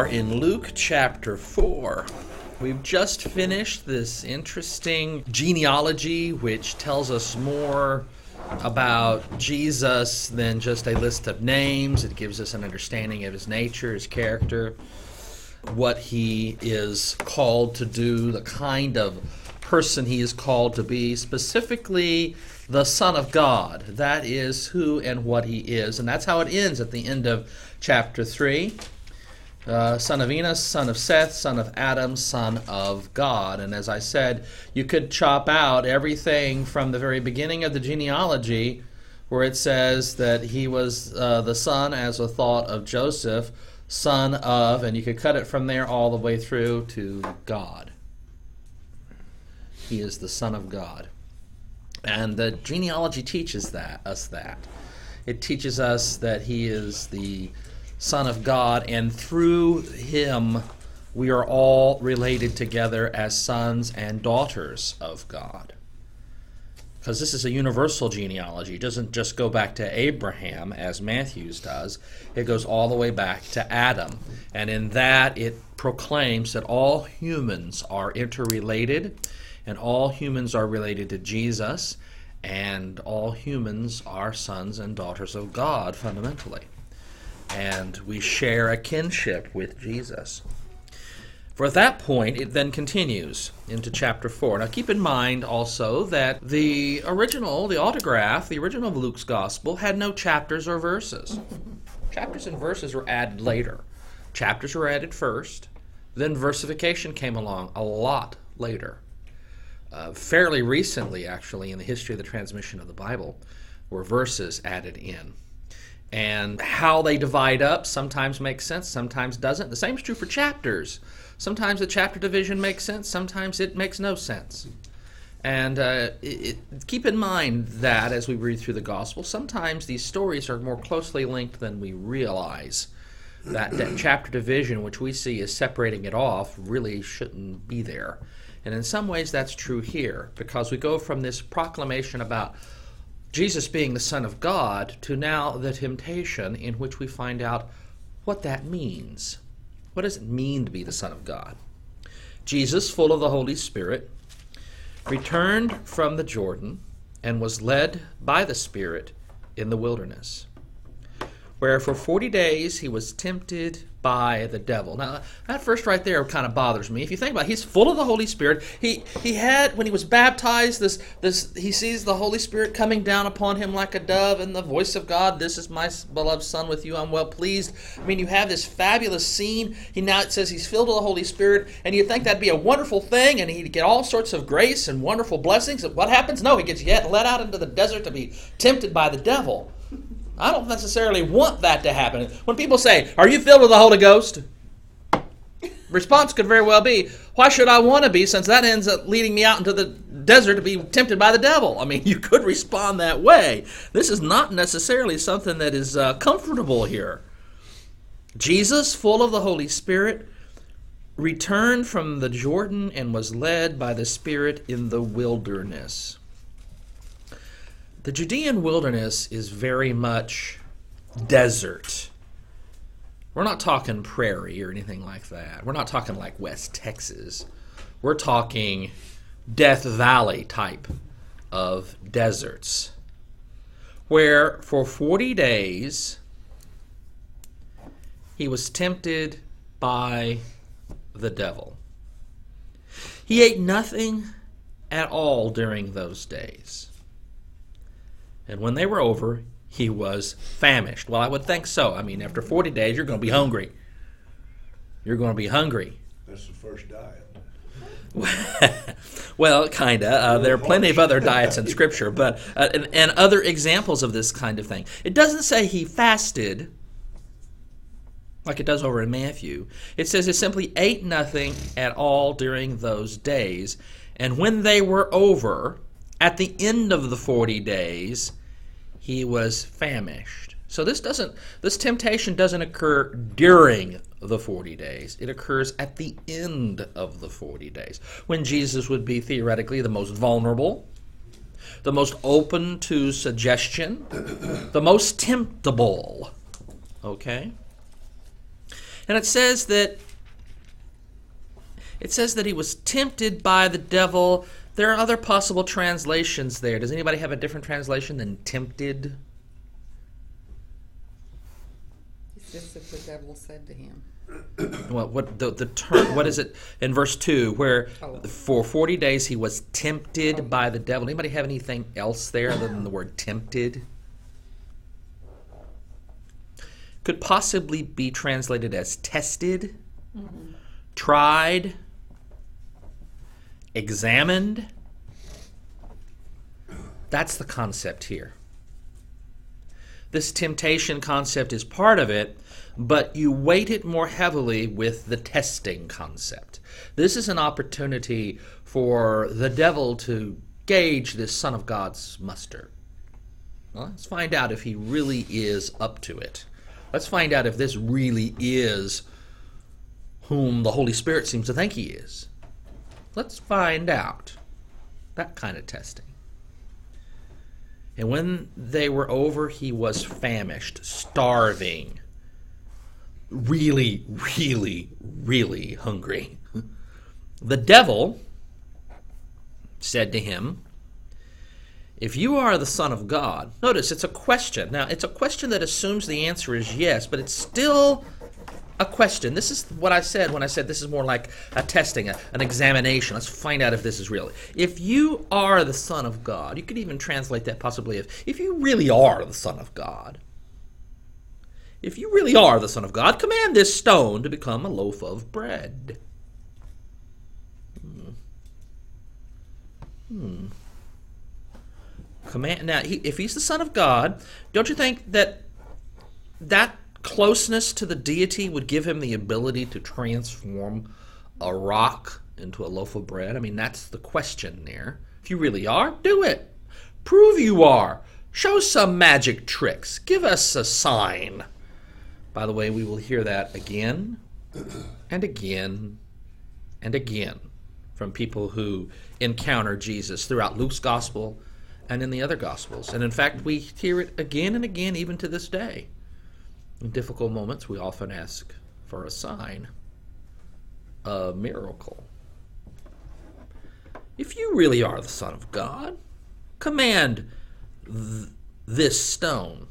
Are in Luke chapter 4. We've just finished this interesting genealogy which tells us more about Jesus than just a list of names. It gives us an understanding of his nature, his character, what he is called to do, the kind of person he is called to be, specifically the Son of God. That is who and what he is. And that's how it ends at the end of chapter 3 uh, son of Enos, son of Seth, son of Adam, son of God. And as I said, you could chop out everything from the very beginning of the genealogy, where it says that he was uh, the son as a thought of Joseph, son of, and you could cut it from there all the way through to God. He is the son of God. And the genealogy teaches that us that. It teaches us that he is the Son of God, and through him we are all related together as sons and daughters of God. Because this is a universal genealogy. It doesn't just go back to Abraham, as Matthew's does, it goes all the way back to Adam. And in that, it proclaims that all humans are interrelated, and all humans are related to Jesus, and all humans are sons and daughters of God fundamentally and we share a kinship with Jesus. For at that point, it then continues into chapter 4. Now, keep in mind also that the original, the autograph, the original of Luke's gospel, had no chapters or verses. Chapters and verses were added later. Chapters were added first, then versification came along a lot later. Uh, fairly recently, actually, in the history of the transmission of the Bible, were verses added in and how they divide up sometimes makes sense sometimes doesn't. The same is true for chapters. Sometimes the chapter division makes sense sometimes it makes no sense. And uh, it, it, keep in mind that as we read through the gospel sometimes these stories are more closely linked than we realize. That, that chapter division which we see as separating it off really shouldn't be there. And in some ways that's true here because we go from this proclamation about Jesus being the Son of God to now the temptation in which we find out what that means. What does it mean to be the Son of God? Jesus, full of the Holy Spirit, returned from the Jordan and was led by the Spirit in the wilderness, where for forty days he was tempted by the devil. Now, that first right there kind of bothers me. If you think about it, he's full of the Holy Spirit. He he had when he was baptized this this he sees the Holy Spirit coming down upon him like a dove and the voice of God, "This is my beloved son with you I'm well pleased." I mean, you have this fabulous scene. He now it says he's filled with the Holy Spirit and you think that'd be a wonderful thing and he'd get all sorts of grace and wonderful blessings. What happens? No, he gets yet let out into the desert to be tempted by the devil. I don't necessarily want that to happen. When people say, Are you filled with the Holy Ghost? Response could very well be, Why should I want to be since that ends up leading me out into the desert to be tempted by the devil? I mean, you could respond that way. This is not necessarily something that is uh, comfortable here. Jesus, full of the Holy Spirit, returned from the Jordan and was led by the Spirit in the wilderness. The Judean wilderness is very much desert. We're not talking prairie or anything like that. We're not talking like West Texas. We're talking Death Valley type of deserts. Where for 40 days he was tempted by the devil. He ate nothing at all during those days. And when they were over, he was famished. Well, I would think so. I mean, after 40 days, you're going to be hungry. You're going to be hungry. That's the first diet. well, kind of. Uh, there are plenty of other diets in Scripture, but uh, and, and other examples of this kind of thing. It doesn't say he fasted like it does over in Matthew. It says he simply ate nothing at all during those days. And when they were over, at the end of the 40 days, he was famished. So this doesn't this temptation doesn't occur during the 40 days. It occurs at the end of the 40 days when Jesus would be theoretically the most vulnerable, the most open to suggestion, the most temptable. Okay? And it says that it says that he was tempted by the devil. There are other possible translations there. Does anybody have a different translation than tempted? It's just that the devil said to him. What what the the term what is it in verse 2 where Oh. for 40 days he was tempted oh. by the devil. Anybody have anything else there other than the word tempted? Could possibly be translated as tested, mm-hmm. tried, examined. That's the concept here. This temptation concept is part of it, but you weight it more heavily with the testing concept. This is an opportunity for the devil to gauge this Son of God's muster. Well, let's find out if he really is up to it. Let's find out if this really is whom the Holy Spirit seems to think he is. Let's find out. That kind of testing. And when they were over, he was famished, starving, really, really, really hungry. The devil said to him, If you are the Son of God, notice it's a question. Now, it's a question that assumes the answer is yes, but it's still a question. This is what I said when I said this is more like a testing, a, an examination. Let's find out if this is real. If you are the Son of God, you could even translate that possibly if, if you really are the Son of God, if you really are the Son of God, command this stone to become a loaf of bread. Hmm. Hmm. Command now. He, if he's the Son of God, don't you think that that closeness to the deity would give him the ability to transform a rock into a loaf of bread? I mean, that's the question there. If you really are, do it. Prove you are. Show some magic tricks. Give us a sign. By the way, we will hear that again and again and again from people who encounter Jesus throughout Luke's gospel and in the other gospels. And in fact, we hear it again and again, even to this day. In difficult moments, we often ask for a sign, a miracle. If you really are the Son of God, command th- this stone.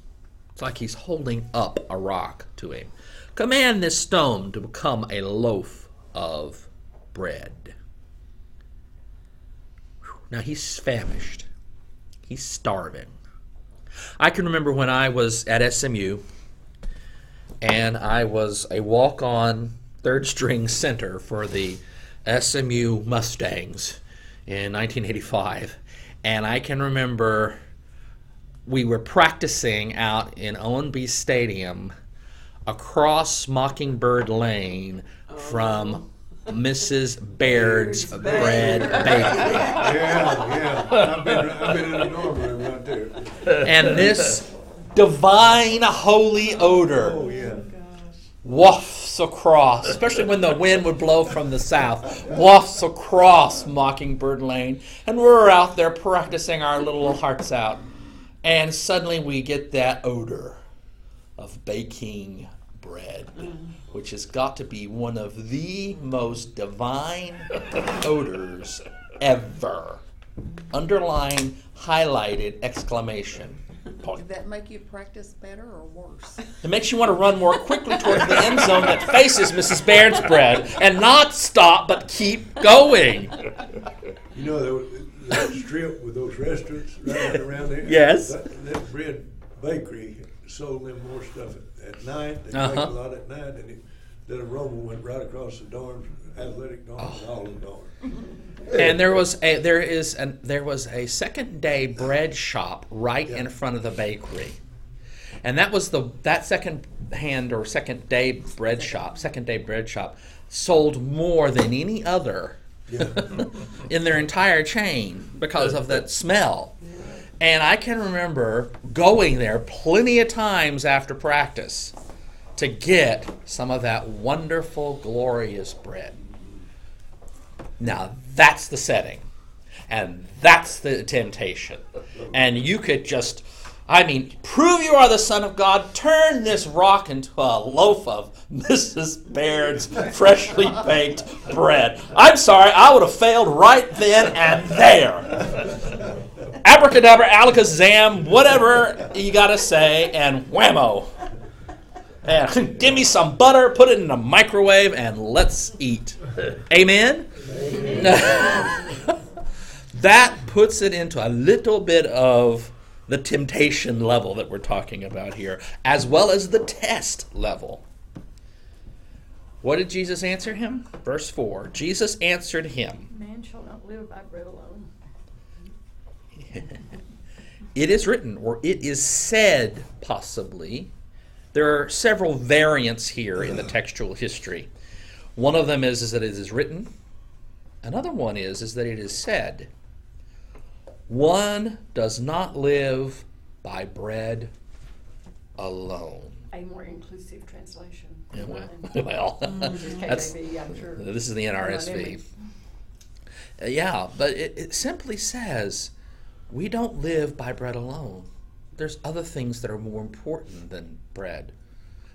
It's like he's holding up a rock to him. Command this stone to become a loaf of bread. Now he's famished. He's starving. I can remember when I was at SMU and I was a walk on third string center for the SMU Mustangs in 1985. And I can remember we were practicing out in Ownby Stadium across Mockingbird Lane from oh. Mrs. Baird's Bread Bakery. Yeah, yeah. I've been, I've been in the dorm room right there. And this divine holy odor Oh, yeah. Wafts across, especially when the wind would blow from the south, wafts across Mockingbird Lane. And we're out there practicing our little hearts out. And suddenly we get that odor of baking bread, which has got to be one of the most divine odors ever. Underline, highlighted, exclamation. Point. Did that make you practice better or worse? It makes you want to run more quickly towards the end zone that faces Mrs. Baird's bread and not stop but keep going. You know, that, that strip with those restaurants right around there? Yes. That, that bread bakery sold them more stuff at, at night. They Uh-huh. make a lot at night, and it, that aroma went right across the dorms, athletic dorms, and all the. And there was a there is an there was a second day bread shop right in front of the bakery. And that was the that second hand or second day bread shop, second day bread shop sold more than any other Yeah. in their entire chain because of that smell. And I can remember going there plenty of times after practice to get some of that wonderful, glorious bread. Now, that's the setting. And that's the temptation. And you could just I mean, prove you are the Son of God. Turn this rock into a loaf of Mrs. Baird's freshly baked bread. I'm sorry, I would have failed right then and there. Abracadabra, alakazam, whatever you got to say, and whammo. And give me some butter, put it in a microwave, and let's eat. Amen? that puts it into a little bit of the temptation level that we're talking about here, as well as the test level. What did Jesus answer him? Verse 4 Jesus answered him, Man shall not live by bread alone. It is written, or it is said, possibly. There are several variants here in the textual history. One of them is, is that it is written. Another one is, is that it is said. One does not live by bread alone. A more inclusive translation. Yeah, well, well Which is that's, KJV, I'm sure. this is the NRSV. Uh, yeah, but it, it simply says we don't live by bread alone. There's other things that are more important than bread.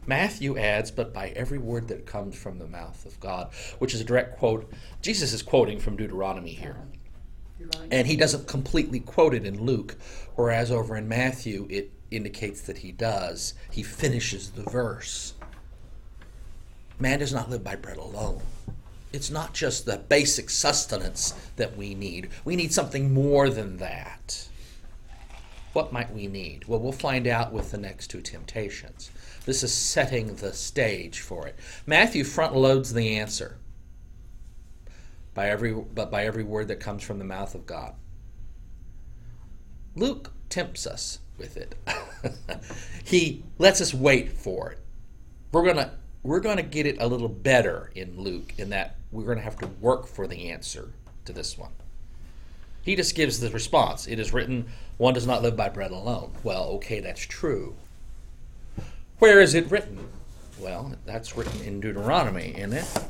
Matthew adds, but by every word that comes from the mouth of God, which is a direct quote. Jesus is quoting from Deuteronomy here. And he doesn't completely quote it in Luke, whereas over in Matthew it indicates that he does. He finishes the verse. Man does not live by bread alone. It's not just the basic sustenance that we need. We need something more than that. What might we need? Well, we'll find out with the next two temptations. This is setting the stage for it. Matthew front loads the answer by every but by every word that comes from the mouth of God. Luke tempts us with it. he lets us wait for it. We're gonna we're gonna get it a little better in Luke in that we're gonna have to work for the answer to this one. He just gives the response. It is written, one does not live by bread alone. Well, okay, that's true. Where is it written? Well, that's written in Deuteronomy, isn't it?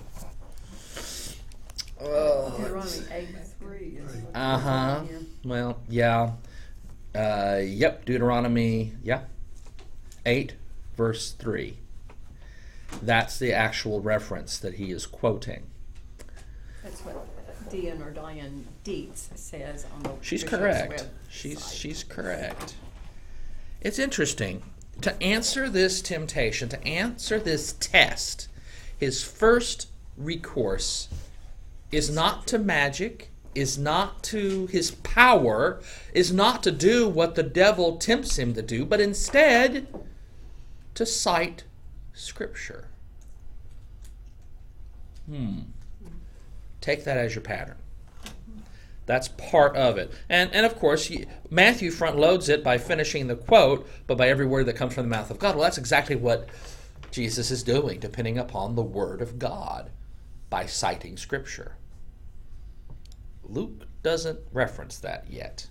Deuteronomy eight three Uh huh. Well, yeah. Uh, yep, Deuteronomy, yeah. 8, verse 3. That's the actual reference that he is quoting. That's what Dean or Diane Dietz says on the. She's Bishop's correct. She's she's correct. It's interesting to answer this temptation, to answer this test. His first recourse is not to magic, is not to his power, is not to do what the devil tempts him to do, but instead to cite scripture. Hmm. Take that as your pattern. That's part of it. And, and of course, Matthew front loads it by finishing the quote, but by every word that comes from the mouth of God. Well, that's exactly what Jesus is doing, depending upon the word of God by citing Scripture. Luke doesn't reference that yet.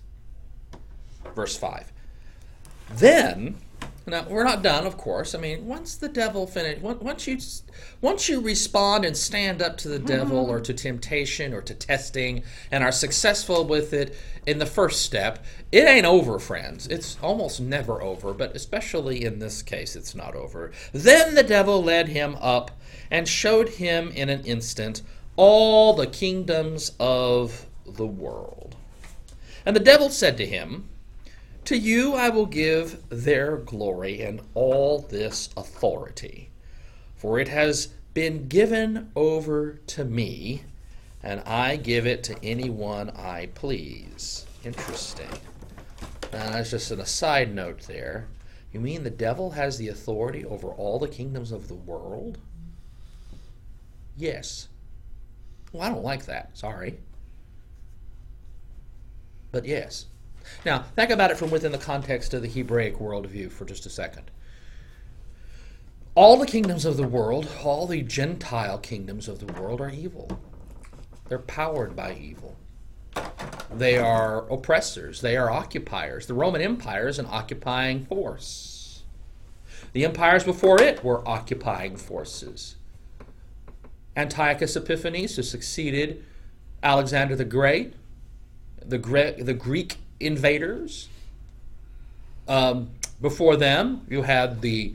Verse 5. Then, now we're not done, of course. I mean, once the devil finish, once you once you respond and stand up to the devil or to temptation or to testing and are successful with it in the first step, it ain't over, friends. It's almost never over, but especially in this case, it's not over. Then the devil led him up and showed him in an instant all the kingdoms of the world. And the devil said to him, to you I will give their glory and all this authority, for it has been given over to me, and I give it to anyone I please. Interesting. That's just an aside note there. You mean the devil has the authority over all the kingdoms of the world? Yes. Well, I don't like that. Sorry. But yes. Now, think about it from within the context of the Hebraic worldview for just a second. All the kingdoms of the world, all the Gentile kingdoms of the world are evil. They're powered by evil. They are oppressors, they are occupiers. The Roman Empire is an occupying force. The empires before it were occupying forces. Antiochus Epiphanes, who succeeded Alexander the Great, the, Gre- the Greek invaders, Um, before them, you had the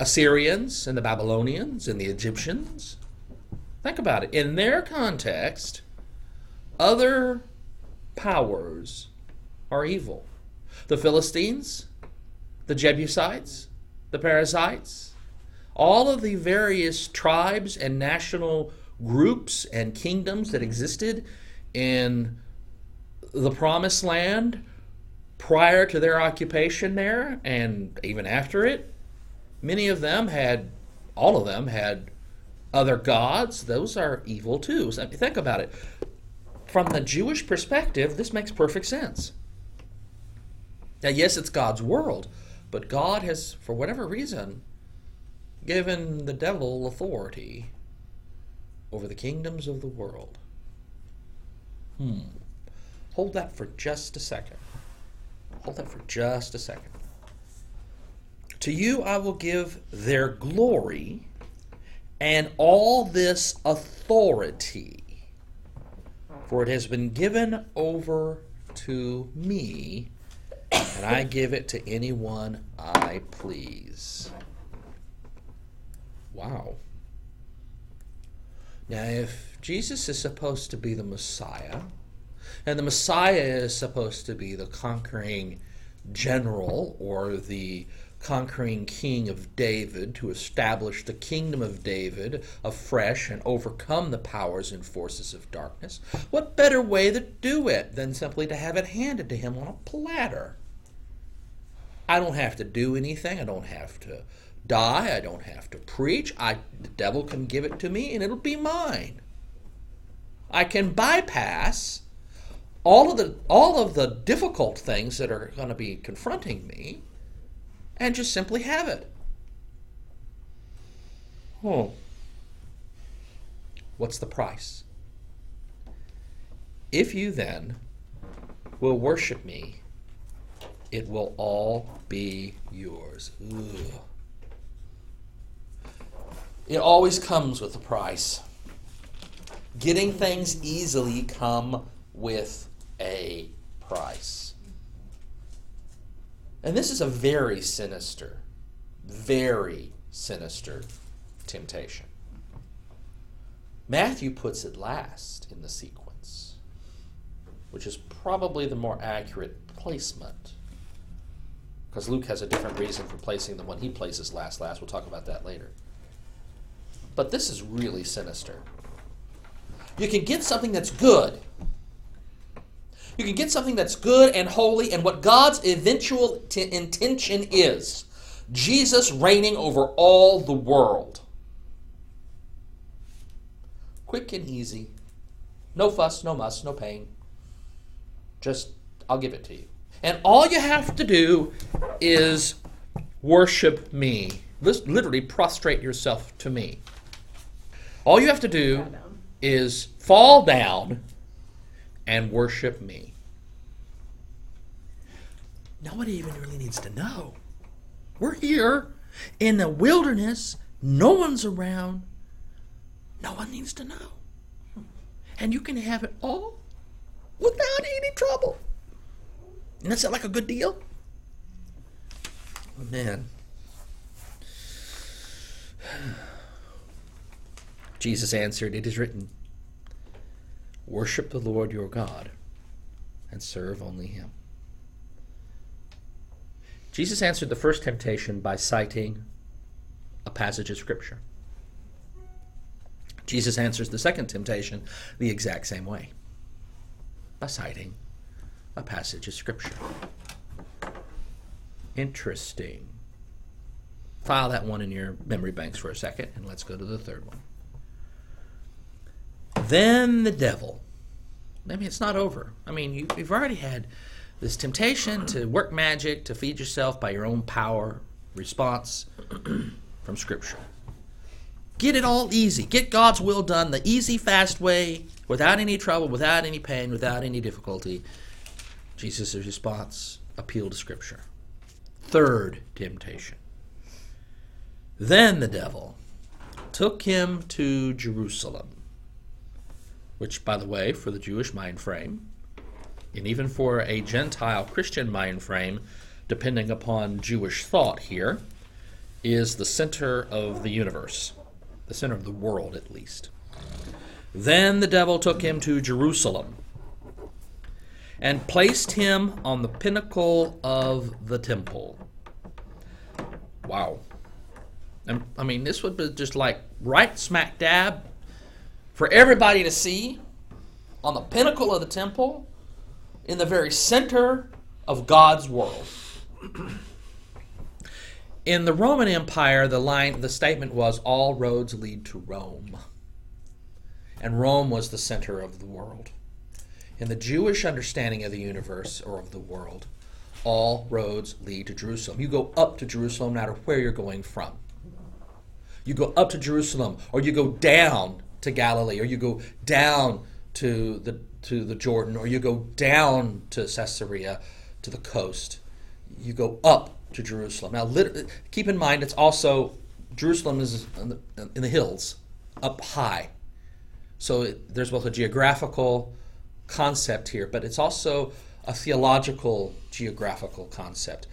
Assyrians and the Babylonians and the Egyptians. Think about it. In their context, other powers are evil. The Philistines, the Jebusites, the Perizzites, all of the various tribes and national groups and kingdoms that existed in the promised land prior to their occupation there and even after it many of them had all of them had other gods. Those are evil too. So think about it from the jewish perspective this makes perfect sense. Now yes it's god's world but god has for whatever reason given the devil authority over the kingdoms of the world. Hmm hold that for just a second Hold that for just a second. To you I will give their glory and all this authority, for it has been given over to me, and I give it to anyone I please. Wow. Now, if Jesus is supposed to be the Messiah, and the Messiah is supposed to be the conquering general or the conquering king of David to establish the kingdom of David afresh and overcome the powers and forces of darkness. What better way to do it than simply to have it handed to him on a platter? I don't have to do anything. I don't have to die. I don't have to preach. I the devil can give it to me and it'll be mine. I can bypass all of the all of the difficult things that are going to be confronting me and just simply have it. Oh. What's the price? If you then will worship me, it will all be yours. Ugh. It always comes with a price. Getting things easily come with a price. And this is a very sinister, very sinister temptation. Matthew puts it last in the sequence, which is probably the more accurate placement. Because Luke has a different reason for placing the one he places last last. We'll talk about that later. But this is really sinister. You can get something that's good you can get something that's good and holy and what God's eventual t- intention is Jesus reigning over all the world. Quick and easy. No fuss, no muss, no pain. Just, I'll give it to you. And all you have to do is worship me. Literally prostrate yourself to me. All you have to do is fall down and worship me. Nobody even really needs to know. We're here in the wilderness, no one's around. No one needs to know. And you can have it all without any trouble. And that sound like a good deal? Oh, man. Jesus answered, It is written, Worship the Lord your God and serve only him. Jesus answered the first temptation by citing a passage of Scripture. Jesus answers the second temptation the exact same way by citing a passage of Scripture. Interesting. File that one in your memory banks for a second, and let's go to the third one. Then the devil. I mean, it's not over. I mean, you, have already had this temptation to work magic, to feed yourself by your own power response from Scripture. Get it all easy. Get God's will done the easy, fast way, without any trouble, without any pain, without any difficulty. Jesus' response appeal to Scripture. Third temptation. Then the devil took him to Jerusalem which, by the way, for the Jewish mind frame, and even for a Gentile Christian mind frame, depending upon Jewish thought here, is the center of the universe, the center of the world at least. Then the devil took him to Jerusalem and placed him on the pinnacle of the temple. Wow. I mean, this would be just like right smack dab for everybody to see on the pinnacle of the temple in the very center of God's world. In the Roman Empire, the line, the statement was, "All roads lead to Rome," and Rome was the center of the world. In the Jewish understanding of the universe or of the world, all roads lead to Jerusalem. You go up to Jerusalem, no matter where you're going from. You go up to Jerusalem, or you go down to Galilee, or you go down to the to the Jordan, or you go down to Caesarea, to the coast. You go up to Jerusalem. Now, lit- keep in mind, it's also Jerusalem is in the, in the hills, up high. So it, there's both a geographical concept here, but it's also a theological geographical concept.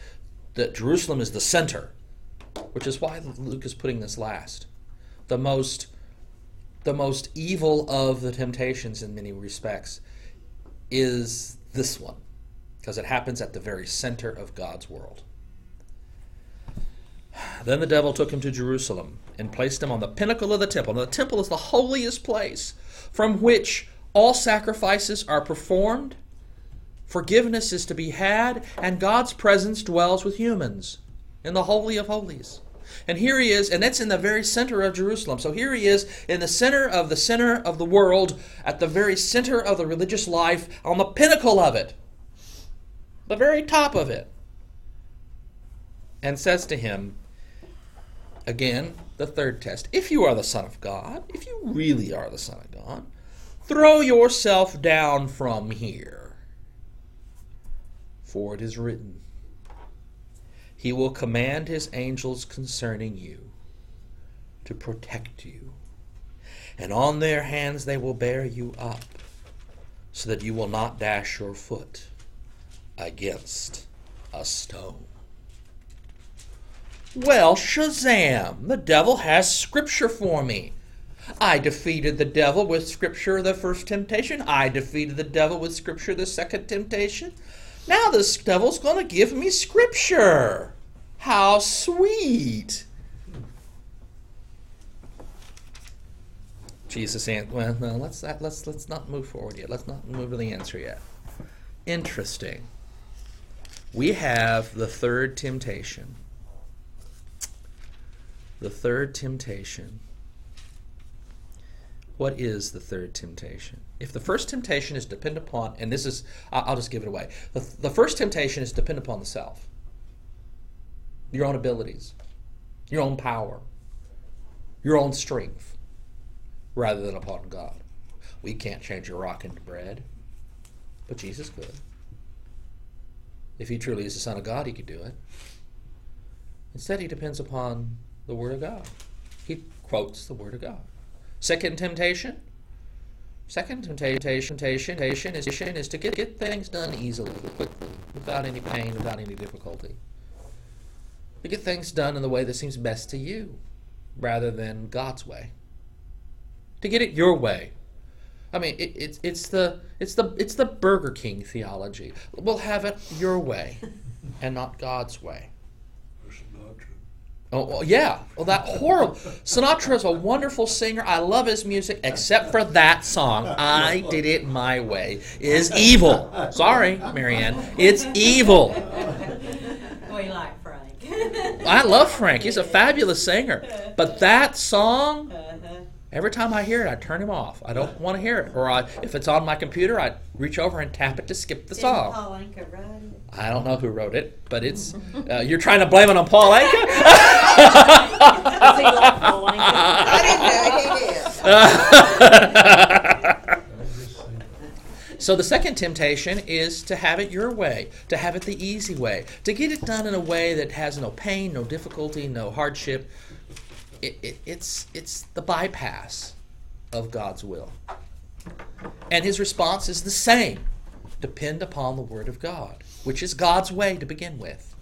That Jerusalem is the center, which is why Luke is putting this last. The most the most evil of the temptations in many respects is this one because it happens at the very center of God's world. Then the devil took him to Jerusalem and placed him on the pinnacle of the temple. Now, the temple is the holiest place from which all sacrifices are performed, forgiveness is to be had, and God's presence dwells with humans in the Holy of Holies. And here he is, and that's in the very center of Jerusalem. So here he is in the center of the center of the world, at the very center of the religious life, on the pinnacle of it, the very top of it, and says to him, again, the third test if you are the Son of God, if you really are the Son of God, throw yourself down from here. For it is written, He will command His angels concerning you to protect you, and on their hands they will bear you up, so that you will not dash your foot against a stone. Well, Shazam! The devil has scripture for me. I defeated the devil with scripture the first temptation. I defeated the devil with scripture the second temptation. Now this devil's going to give me scripture. How sweet! Jesus answered, well, no, let's, let's, let's not move forward yet. Let's not move to the answer yet. Interesting. We have the third temptation. The third temptation. What is the third temptation? If the first temptation is depend upon, and this is, I'll just give it away. The, the first temptation is depend upon the self, your own abilities, your own power, your own strength, rather than upon God. We can't change a rock into bread, but Jesus could. If he truly is the Son of God, he could do it. Instead, he depends upon the Word of God. He quotes the Word of God. Second temptation. Second temptation, temptation, is, to get, get things done easily, quickly, without any pain, without any difficulty. To get things done in the way that seems best to you, rather than God's way. To get it your way. I mean, it, it's it's the it's the it's the Burger King theology. We'll have it your way, and not God's way. Oh well, yeah. Well, that horrible. Sinatra is a wonderful singer. I love his music, except for that song. I did it my way. Is evil. Sorry, Marianne. It's evil. We like Frank. I love Frank. He's a fabulous singer. But that song, Uh-huh. Every time I hear it, I turn him off. I don't want to hear it. Or I, if it's on my computer, I reach over and tap it to skip the Didn't song. Paul Anka write it? I don't know who wrote it, but it's. Uh, you're trying to blame it on Paul Anka? Does he like Paul Anka? I didn't know he did. So the second temptation is to have it your way, to have it the easy way, to get it done in a way that has no pain, no difficulty, no hardship. It, it, it's it's the bypass of God's will. And his response is the same: depend upon the word of God, which is God's way to begin with.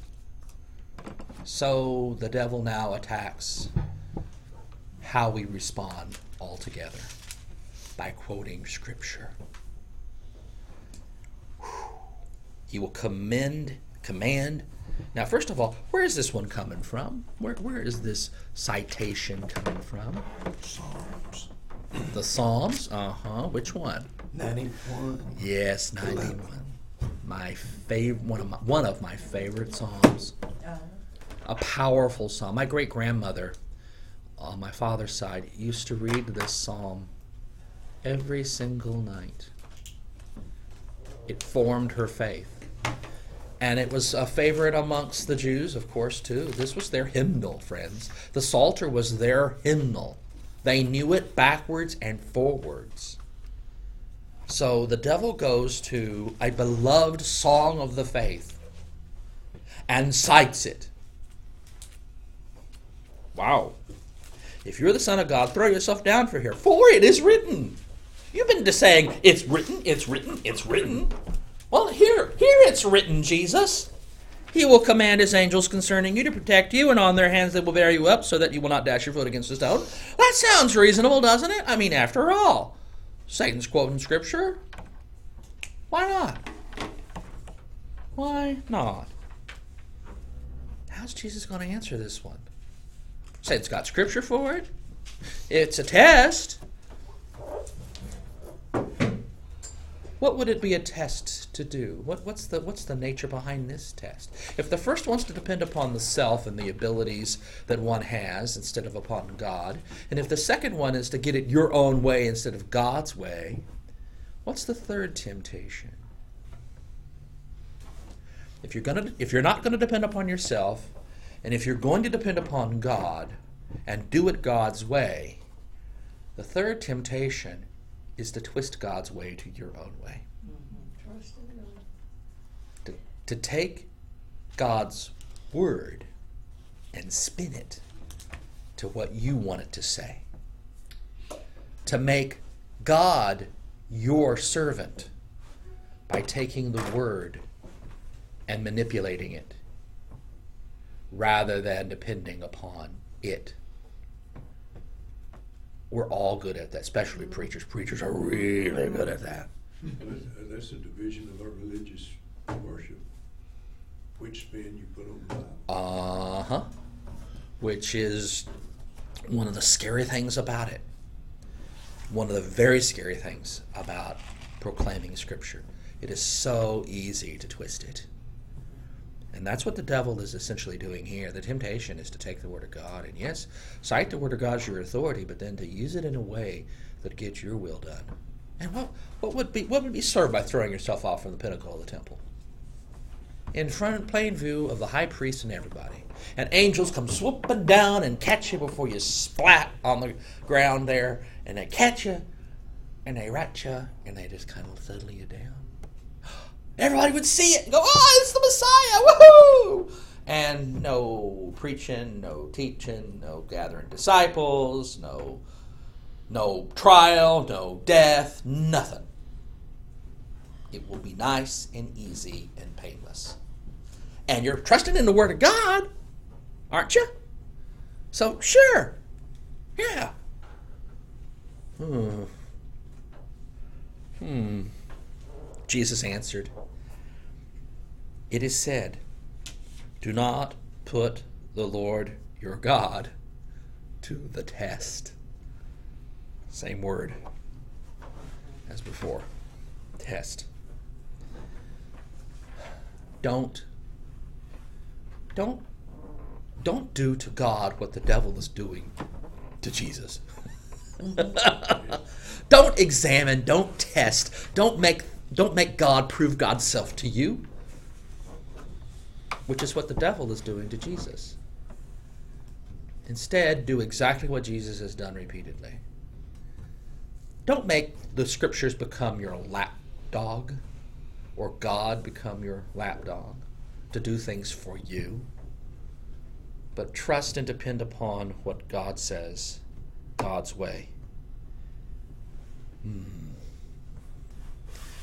So the devil now attacks how we respond altogether by quoting scripture. He will commend, command. Now, first of all, where is this one coming from? Where, where is this citation coming from? Psalms. The Psalms? Uh huh. Which one? 91. Yes, 91. My favorite, one of my, one of my favorite psalms. A powerful psalm. My great grandmother, on my father's side, used to read this psalm every single night. It formed her faith. And it was a favorite amongst the Jews, of course, too. This was their hymnal, friends. The Psalter was their hymnal. They knew it backwards and forwards. So the devil goes to a beloved song of the faith and cites it. Wow. If you're the Son of God, throw yourself down for here. For it is written. You've been saying, it's written, it's written, it's written. Well, here, here it's written, Jesus. He will command his angels concerning you to protect you, and on their hands they will bear you up so that you will not dash your foot against a stone. That sounds reasonable, doesn't it? I mean, after all, Satan's quoting scripture. Why not? Why not? How's Jesus going to answer this one? Satan's got scripture for it. It's a test. What would it be a test to do? What, what's the what's the nature behind this test? If the first one's to depend upon the self and the abilities that one has instead of upon God, and if the second one is to get it your own way instead of God's way, what's the third temptation? If you're gonna if you're not gonna depend upon yourself, and if you're going to depend upon God and do it God's way, the third temptation is to twist God's way to your own way. Mm-hmm. Trust in God. To, to take God's word and spin it to what you want it to say. To make God your servant by taking the word and manipulating it rather than depending upon it. We're all good at that, especially preachers. Preachers are really good at that. That's- That's a division of our religious worship. Which spin you put on the Bible. Uh huh. Which is one of the scary things about it. One of the very scary things about proclaiming Scripture. It is so easy to twist it. And that's what the devil is essentially doing here. The temptation is to take the Word of God and, yes, cite the Word of God as your authority, but then to use it in a way that gets your will done. And what, what, would be, what would be served by throwing yourself off from the pinnacle of the temple? in front plain view of the high priest and everybody. And angels come swooping down and catch you before you splat on the ground there, and they catch you, and they rat you, and they just kind of settle you down. Everybody would see it and go, "Oh, it's the Messiah! Woohoo!" And no preaching, no teaching, no gathering disciples, no no trial, no death, nothing. It will be nice and easy and painless. And you're trusting in the Word of God, aren't you? So, sure. Yeah. Hmm. Hmm. Jesus answered, It is said, Do not put the Lord your God to the test. Same word as before. Test. Don't don't don't do to God what the devil is doing to Jesus. don't examine, don't test, don't make don't make God prove God's self to you. Which is what the devil is doing to Jesus. Instead, do exactly what Jesus has done repeatedly. Don't make the scriptures become your lap dog or God become your lapdog to do things for you, but trust and depend upon what God says, God's way. Hmm.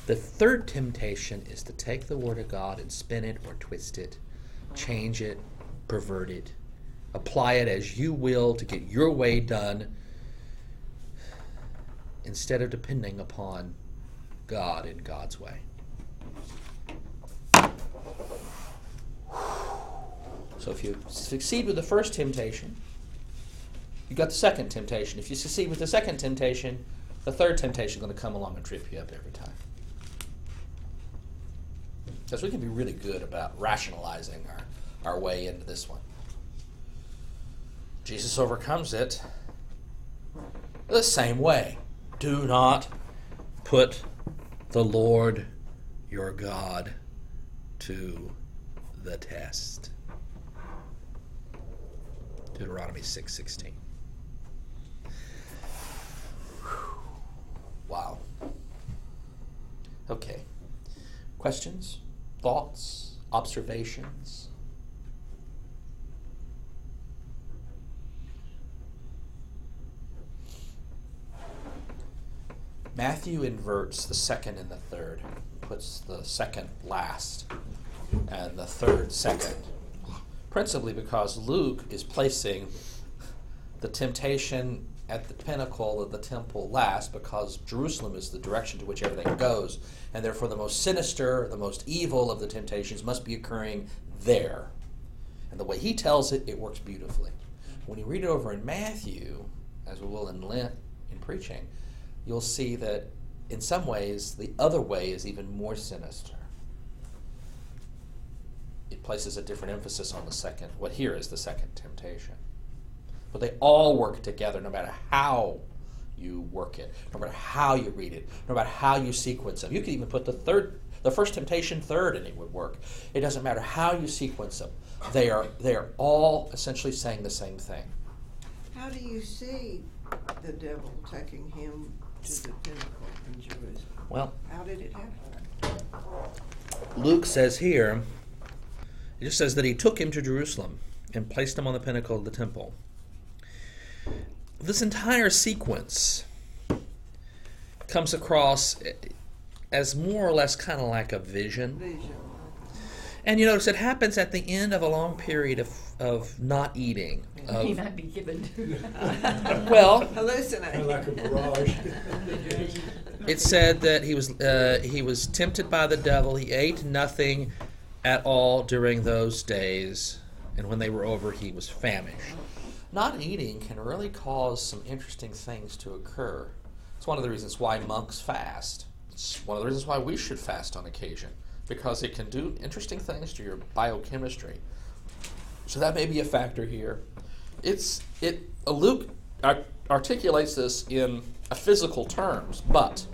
The third temptation is to take the Word of God and spin it or twist it, change it, pervert it. Apply it as you will to get your way done instead of depending upon God in God's way. So if you succeed with the first temptation, you got the second temptation. If you succeed with the second temptation, the third temptation is going to come along and trip you up every time. Because we can be really good about rationalizing our, our way into this one. Jesus overcomes it the same way. Do not put the Lord your God to the test. Deuteronomy 6:16. wow. Okay. Questions? Thoughts? Observations? Matthew inverts the second and the third, puts the second last and the third second, principally because Luke is placing the temptation at the pinnacle of the temple last because Jerusalem is the direction to which everything goes, and therefore the most sinister, the most evil of the temptations must be occurring there. And the way he tells it, it works beautifully. When you read it over in Matthew, as we will in Lent in preaching, you'll see that in some ways the other way is even more sinister. It places a different emphasis on the second, what here is the second temptation. But they all work together no matter how you work it, no matter how you read it, no matter how you sequence them. You could even put the third the first temptation third and it would work. It doesn't matter how you sequence them. They are they are all essentially saying the same thing. How do you see the devil taking him to the pinnacle in Jerusalem? Well, How did it happen? Luke says here, it just says that he took him to Jerusalem and placed him on the pinnacle of the temple. This entire sequence comes across as more or less kind of like a vision. Vision. And you notice it happens at the end of a long period of, of not eating. He might be given to. well, Hallucinate. Like a barrage. it said that he was uh, he was tempted by the devil. He ate nothing at all during those days, and when they were over, he was famished. Not eating can really cause some interesting things to occur. It's one of the reasons why monks fast. It's one of the reasons why we should fast on occasion because it can do interesting things to your biochemistry. So that may be a factor here. It's it. Luke ar- articulates this in physical terms, but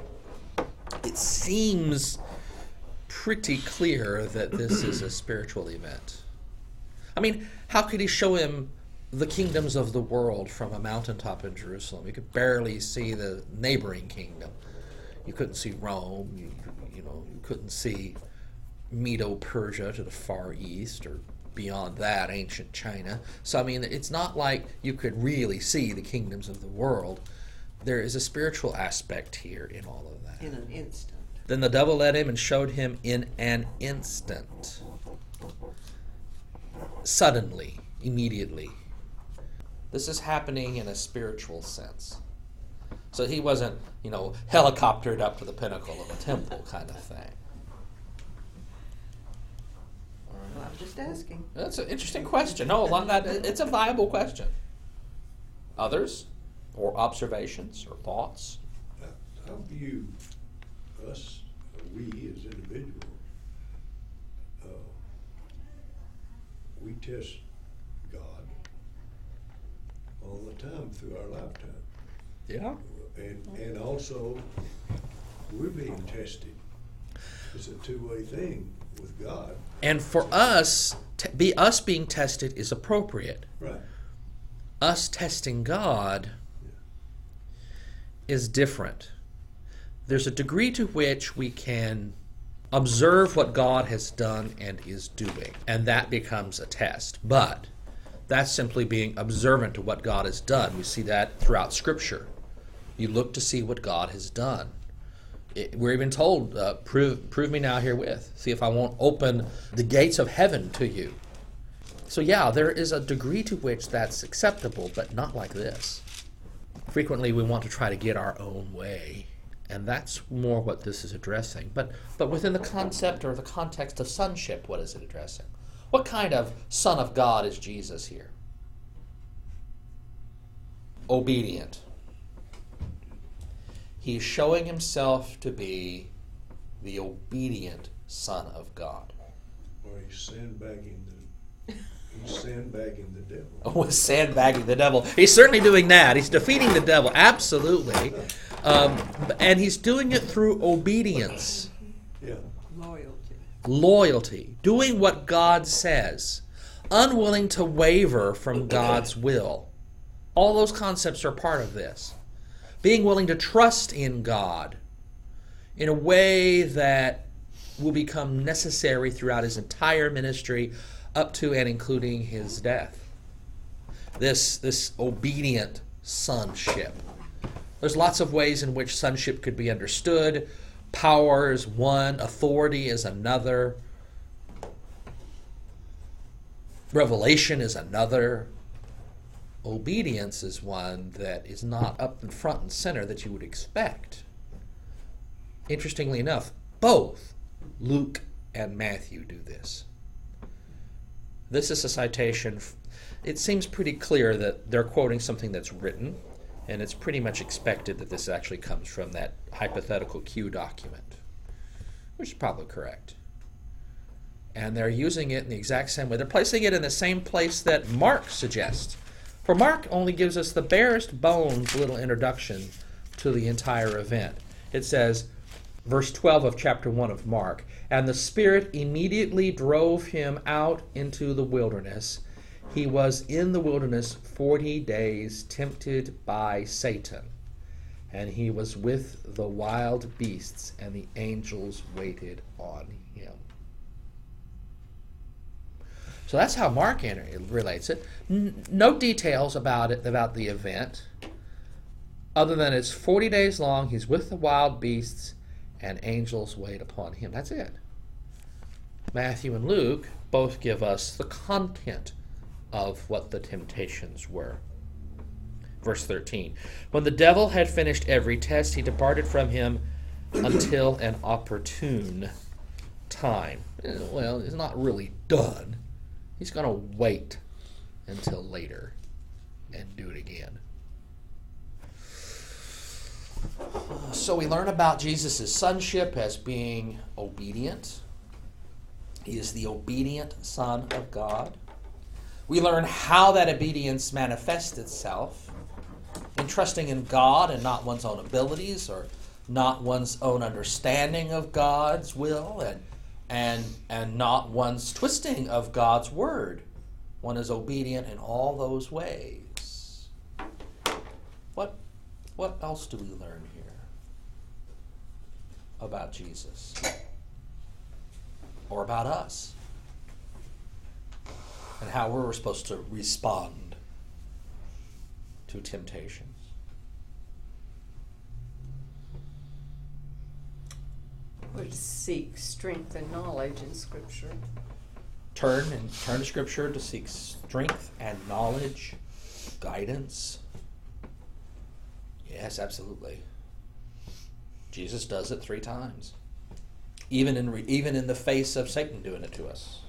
it seems pretty clear that this is a spiritual event. I mean, how could he show him the kingdoms of the world from a mountaintop in Jerusalem? You could barely see the neighboring kingdom. You couldn't see Rome. You, you know, you couldn't see Medo-Persia to the far east, or beyond that, ancient China. So I mean, it's not like you could really see the kingdoms of the world. There is a spiritual aspect here in all of that. In an instant. Then the devil led him and showed him in an instant. Suddenly, immediately. This is happening in a spiritual sense. So he wasn't, you know, helicoptered up to the pinnacle of a temple kind of thing. Well, I'm just asking. That's an interesting question. No, along that, it's a viable question. Others, or observations, or thoughts? How I view us, we as individuals, uh, we test God all the time through our lifetime. Yeah. And, and also, we're being tested. It's a two-way thing with God. And for us, to be us being tested is appropriate. Right. Us testing God is different. There's a degree to which we can observe what God has done and is doing, and that becomes a test. But that's simply being observant to what God has done. We see that throughout Scripture. You look to see what God has done. It, we're even told, uh, prove, prove me now herewith. See if I won't open the gates of heaven to you. So, yeah, there is a degree to which that's acceptable, but not like this. Frequently, we want to try to get our own way, and that's more what this is addressing. But, but within the concept or the context of sonship, what is it addressing? What kind of Son of God is Jesus here? Obedient. He's showing himself to be the obedient Son of God. Or he's sandbagging the, he's sandbagging the devil. Oh, sandbagging the devil. He's certainly doing that. He's defeating the devil, absolutely. Um, and he's doing it through obedience, Yeah, Loyalty. loyalty, doing what God says, unwilling to waver from God's will. All those concepts are part of this. Being willing to trust in God in a way that will become necessary throughout his entire ministry up to and including his death. This this obedient sonship. There's lots of ways in which sonship could be understood. Power is one, authority is another. Revelation is another. Obedience is one that is not up in front and center that you would expect. Interestingly enough, both Luke and Matthew do this. This is a citation. It seems pretty clear that they're quoting something that's written, and it's pretty much expected that this actually comes from that hypothetical Q document, which is probably correct. And they're using it in the exact same way. They're placing it in the same place that Mark suggests. For Mark only gives us the barest bones little introduction to the entire event. It says, verse 12 of chapter 1 of Mark, and the Spirit immediately drove him out into the wilderness. He was in the wilderness 40 days, tempted by Satan. And he was with the wild beasts, and the angels waited on him. So that's how Mark relates it. No details about it, about the event, other than it's 40 days long. He's with the wild beasts, and angels wait upon him. That's it. Matthew and Luke both give us the content of what the temptations were. Verse 13 When the devil had finished every test, he departed from him until an opportune time. Well, it's not really done. He's going to wait until later and do it again. So we learn about Jesus' sonship as being obedient. He is the obedient Son of God. We learn how that obedience manifests itself in trusting in God and not one's own abilities or not one's own understanding of God's will and and and not one's twisting of God's word. One is obedient in all those ways. What what else do we learn here about Jesus? Or about us? And how we're supposed to respond to temptations. We're seek strength and knowledge in Scripture. Turn and turn to Scripture to seek strength and knowledge, guidance. Yes, absolutely. Jesus does it three times, even in re, even in the face of Satan doing it to us.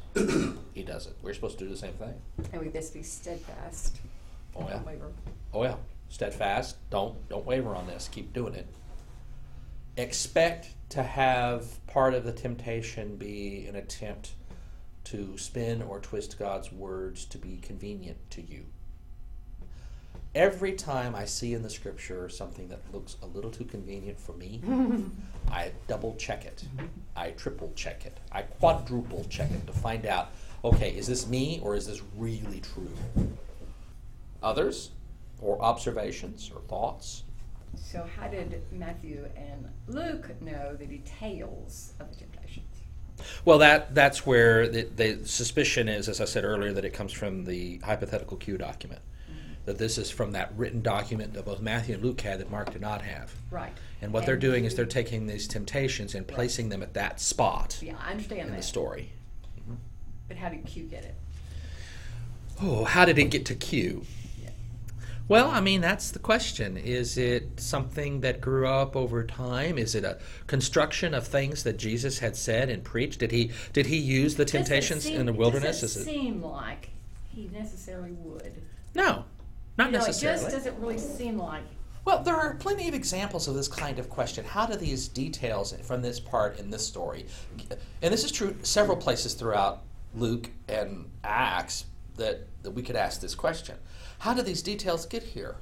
He does it. We're supposed to do the same thing. And we best be steadfast. Oh yeah. Don't waver. Oh yeah. Steadfast. Don't don't waver on this. Keep doing it. Expect to have part of the temptation be an attempt to spin or twist God's words to be convenient to you. Every time I see in the scripture something that looks a little too convenient for me, I double check it. I triple check it. I quadruple check it to find out okay, is this me or is this really true? Others, or observations or thoughts? So, how did Matthew and Luke know the details of the temptations? Well, that that's where the, the suspicion is, as I said earlier, that it comes from the hypothetical Q document. That this is from that written document that both Matthew and Luke had that Mark did not have. Right. And what they're doing is they're taking these temptations and placing them at that spot Yeah, I understand in that. the story. But how did Q get it? Oh, how did it get to Q? Yeah. Well, I mean, that's the question. Is it something that grew up over time? Is it a construction of things that Jesus had said and preached? Did he did he use the temptations seem- in the wilderness? It doesn't it seem like he necessarily would. no, not you know, necessarily. It just doesn't really seem like. Well, there are plenty of examples of this kind of question. How do these details from this part in this story, and this is true several places throughout Luke and Acts, that, that we could ask this question How do these details get here?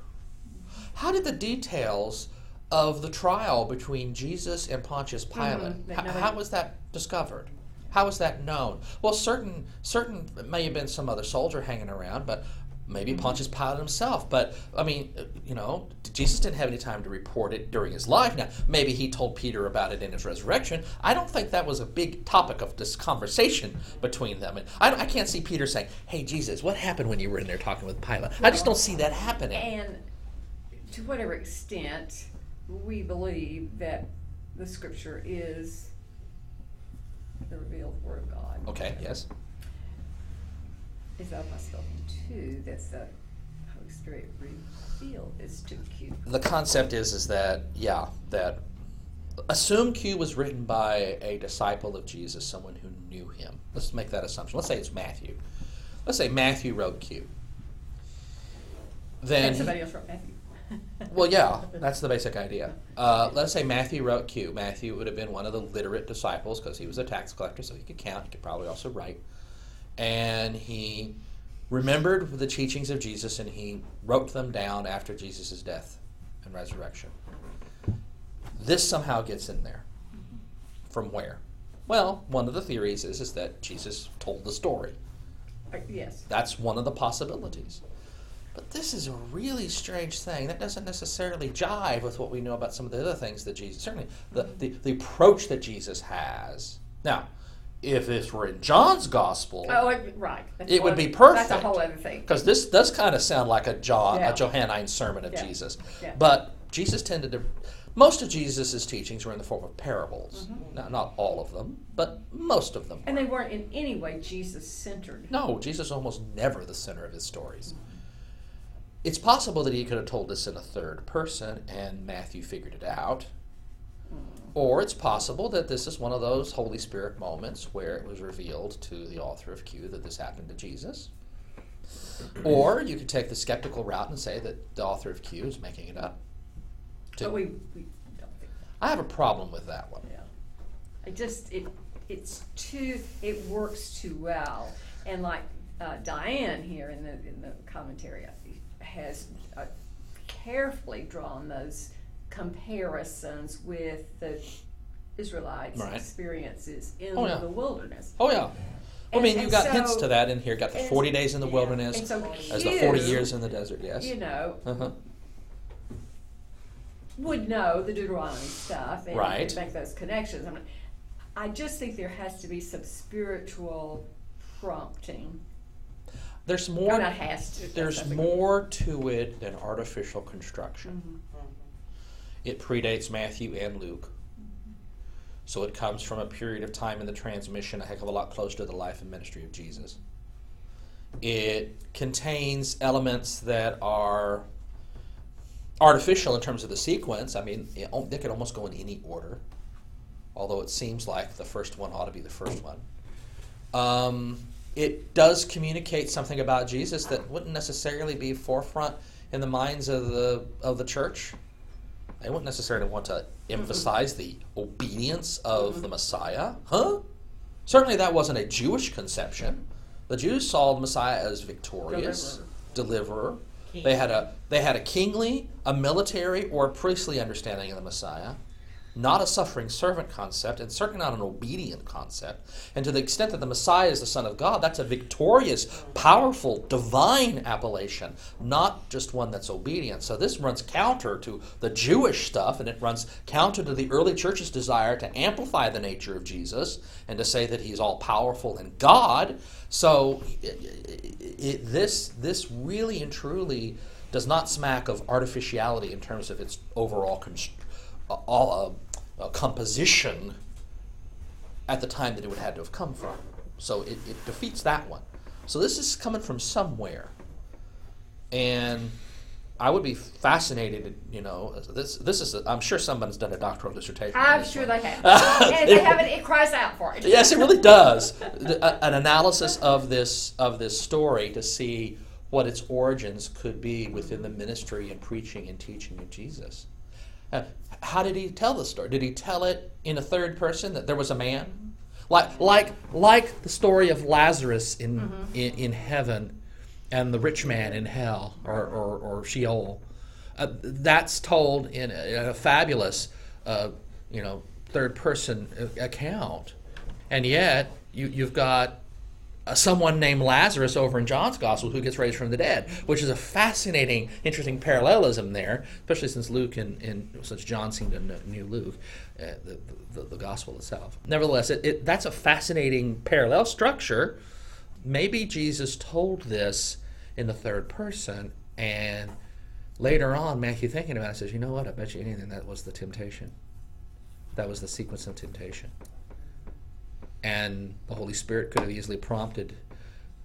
How did the details of the trial between Jesus and Pontius mm-hmm, Pilate, that how, how was that discovered? How was that known? Well, certain certain it may have been some other soldier hanging around, but maybe Mm-hmm. Pontius Pilate himself. But I mean, you know, Jesus didn't have any time to report it during his life. Now, maybe he told Peter about it in his resurrection. I don't think that was a big topic of this conversation between them. And I, I can't see Peter saying, "Hey, Jesus, what happened when you were in there talking with Pilate?" I just don't see that happening. And to whatever extent we believe that the scripture is the revealed word of God. Okay. Yes. Is that a possibility too, that the Holy Spirit revealed this to Q? the concept is is that yeah that assume q was written by a disciple of jesus someone who knew him. Let's make that assumption. Let's say it's matthew. Let's say matthew wrote q. Then And somebody else wrote Matthew. well yeah that's the basic idea. Uh, let's say matthew wrote q. Matthew would have been one of the literate disciples because he was a tax collector so he could count he could probably also write and he remembered the teachings of jesus and he wrote them down after jesus' death and resurrection this somehow gets in there from where well one of the theories is, is that jesus told the story Uh, Yes. that's one of the possibilities. But this is a really strange thing. That doesn't necessarily jive with what we know about some of the other things that Jesus, certainly the, the, the approach that Jesus has. Now, if this were in John's gospel, Oh, it- right. That's It would be That's perfect. a whole other thing. because this does kind of sound like a, John, Yeah. a Johannine sermon of Yeah. Jesus. Yeah. But Jesus tended to, most of Jesus' teachings were in the form of parables. Mm-hmm. Now, not all of them, but most of them. And were. they weren't in any way Jesus centered. No, Jesus almost never the center of his stories. It's possible that he could have told this in a third person and Matthew figured it out. Or it's possible that this is one of those Holy Spirit moments where it was revealed to the author of Q that this happened to Jesus. Or you could take the skeptical route and say that the author of Q is making it up. too. But we, we don't think I have a problem with that one. Yeah. I just, it, it's too, it works too well. And like uh, Diane here in the, in the commentary has uh, carefully drawn those comparisons with the Israelites' Right. experiences in Oh, yeah. the wilderness. Oh yeah. I And- mean, you and got hints to that in here. Got the 40 days in the yeah. wilderness so as the 40 years in the desert, yes. You know, Uh-huh. would know the Deuteronomy stuff and Right. make those connections. I, mean, I just think there has to be some spiritual prompting. There's more. has to. There's that's not the- more to it than artificial construction. Mhm. It predates Matthew and Luke. So it comes from a period of time in the transmission a heck of a lot closer to the life and ministry of Jesus. It contains elements that are artificial in terms of the sequence. I mean, it, they could almost go in any order, although it seems like the first one ought to be the first one. Um, it does communicate something about Jesus that wouldn't necessarily be forefront in the minds of the of the church. They wouldn't necessarily want to mm-hmm. emphasize the obedience of mm-hmm. the Messiah, huh? Certainly, that wasn't a Jewish conception. The Jews saw the Messiah as victorious, deliverer. They had a they had a kingly, a military, or a priestly understanding of the Messiah, not a suffering servant concept, and certainly not an obedient concept. And to the extent that the Messiah is the Son of God, that's a victorious, powerful, divine appellation, not just one that's obedient. So this runs counter to the Jewish stuff, and it runs counter to the early church's desire to amplify the nature of Jesus and to say that he's all powerful and God. So it, it, this this really and truly does not smack of artificiality in terms of its overall const- uh, all, uh, uh, composition at the time that it would have had to have come from. So it, it defeats that one. So this is coming from somewhere, and I would be fascinated. You know, this this is. A, I'm sure someone's done a doctoral dissertation. I'm sure one. they have. and if they haven't, it cries out for it. Yes, it really does. The- a- An analysis of this of this story to see what its origins could be within the ministry and preaching and teaching of Jesus. Uh, how did he tell the story? Did he tell it in a third person that there was a man, like like like the story of Lazarus in in, in heaven, and the rich man in hell or or, or Sheol? Uh, that's told in a, in a fabulous, uh, you know, third person account, and yet you, you've got someone named Lazarus over in John's Gospel who gets raised from the dead, which is a fascinating, interesting parallelism there, especially since Luke and, and since John seemed to kn- knew Luke, uh, the, the, the Gospel itself. Nevertheless, it, it, that's a fascinating parallel structure. Maybe Jesus told this in the third person, and later on, Matthew thinking about it says, "You know what? I bet you anything that was the temptation. That was the sequence of temptation." And the Holy Spirit could have easily prompted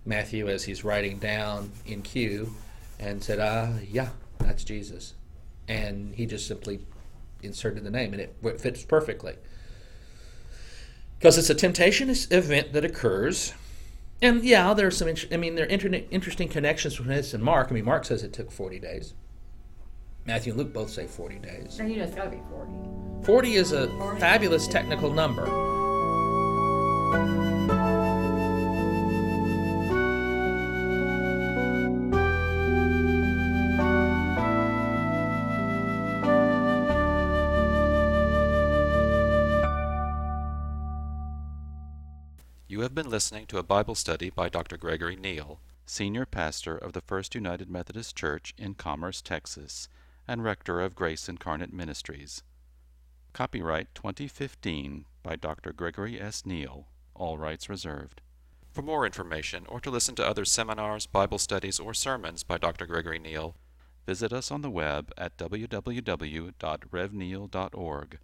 Matthew as he's writing down in Q and said, "Ah, yeah, that's Jesus," and he just simply inserted the name, and it fits perfectly because it's a temptation event that occurs. And yeah, there's some. I mean, there are internet, interesting connections between this and Mark. I mean, Mark says it took 40 days. Matthew and Luke both say 40 days. And you know it's got to be 40. 40 is a fabulous technical number. You have been listening to a Bible study by Dr. Gregory Neal, Senior Pastor of the First United Methodist Church in Commerce, Texas, and Rector of Grace Incarnate Ministries. Copyright 2015 by Dr. Gregory S. Neal, all rights reserved. For more information or to listen to other seminars, Bible studies, or sermons by Dr. Gregory Neal, visit us on the web at www.revneal.org.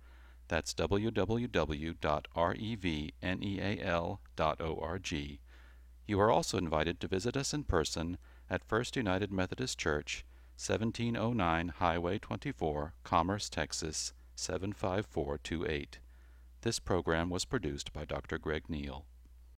That's www.revneal.org. You are also invited to visit us in person at First United Methodist Church, 1709 Highway 24, Commerce, Texas 75428. This program was produced by Dr. Greg Neal.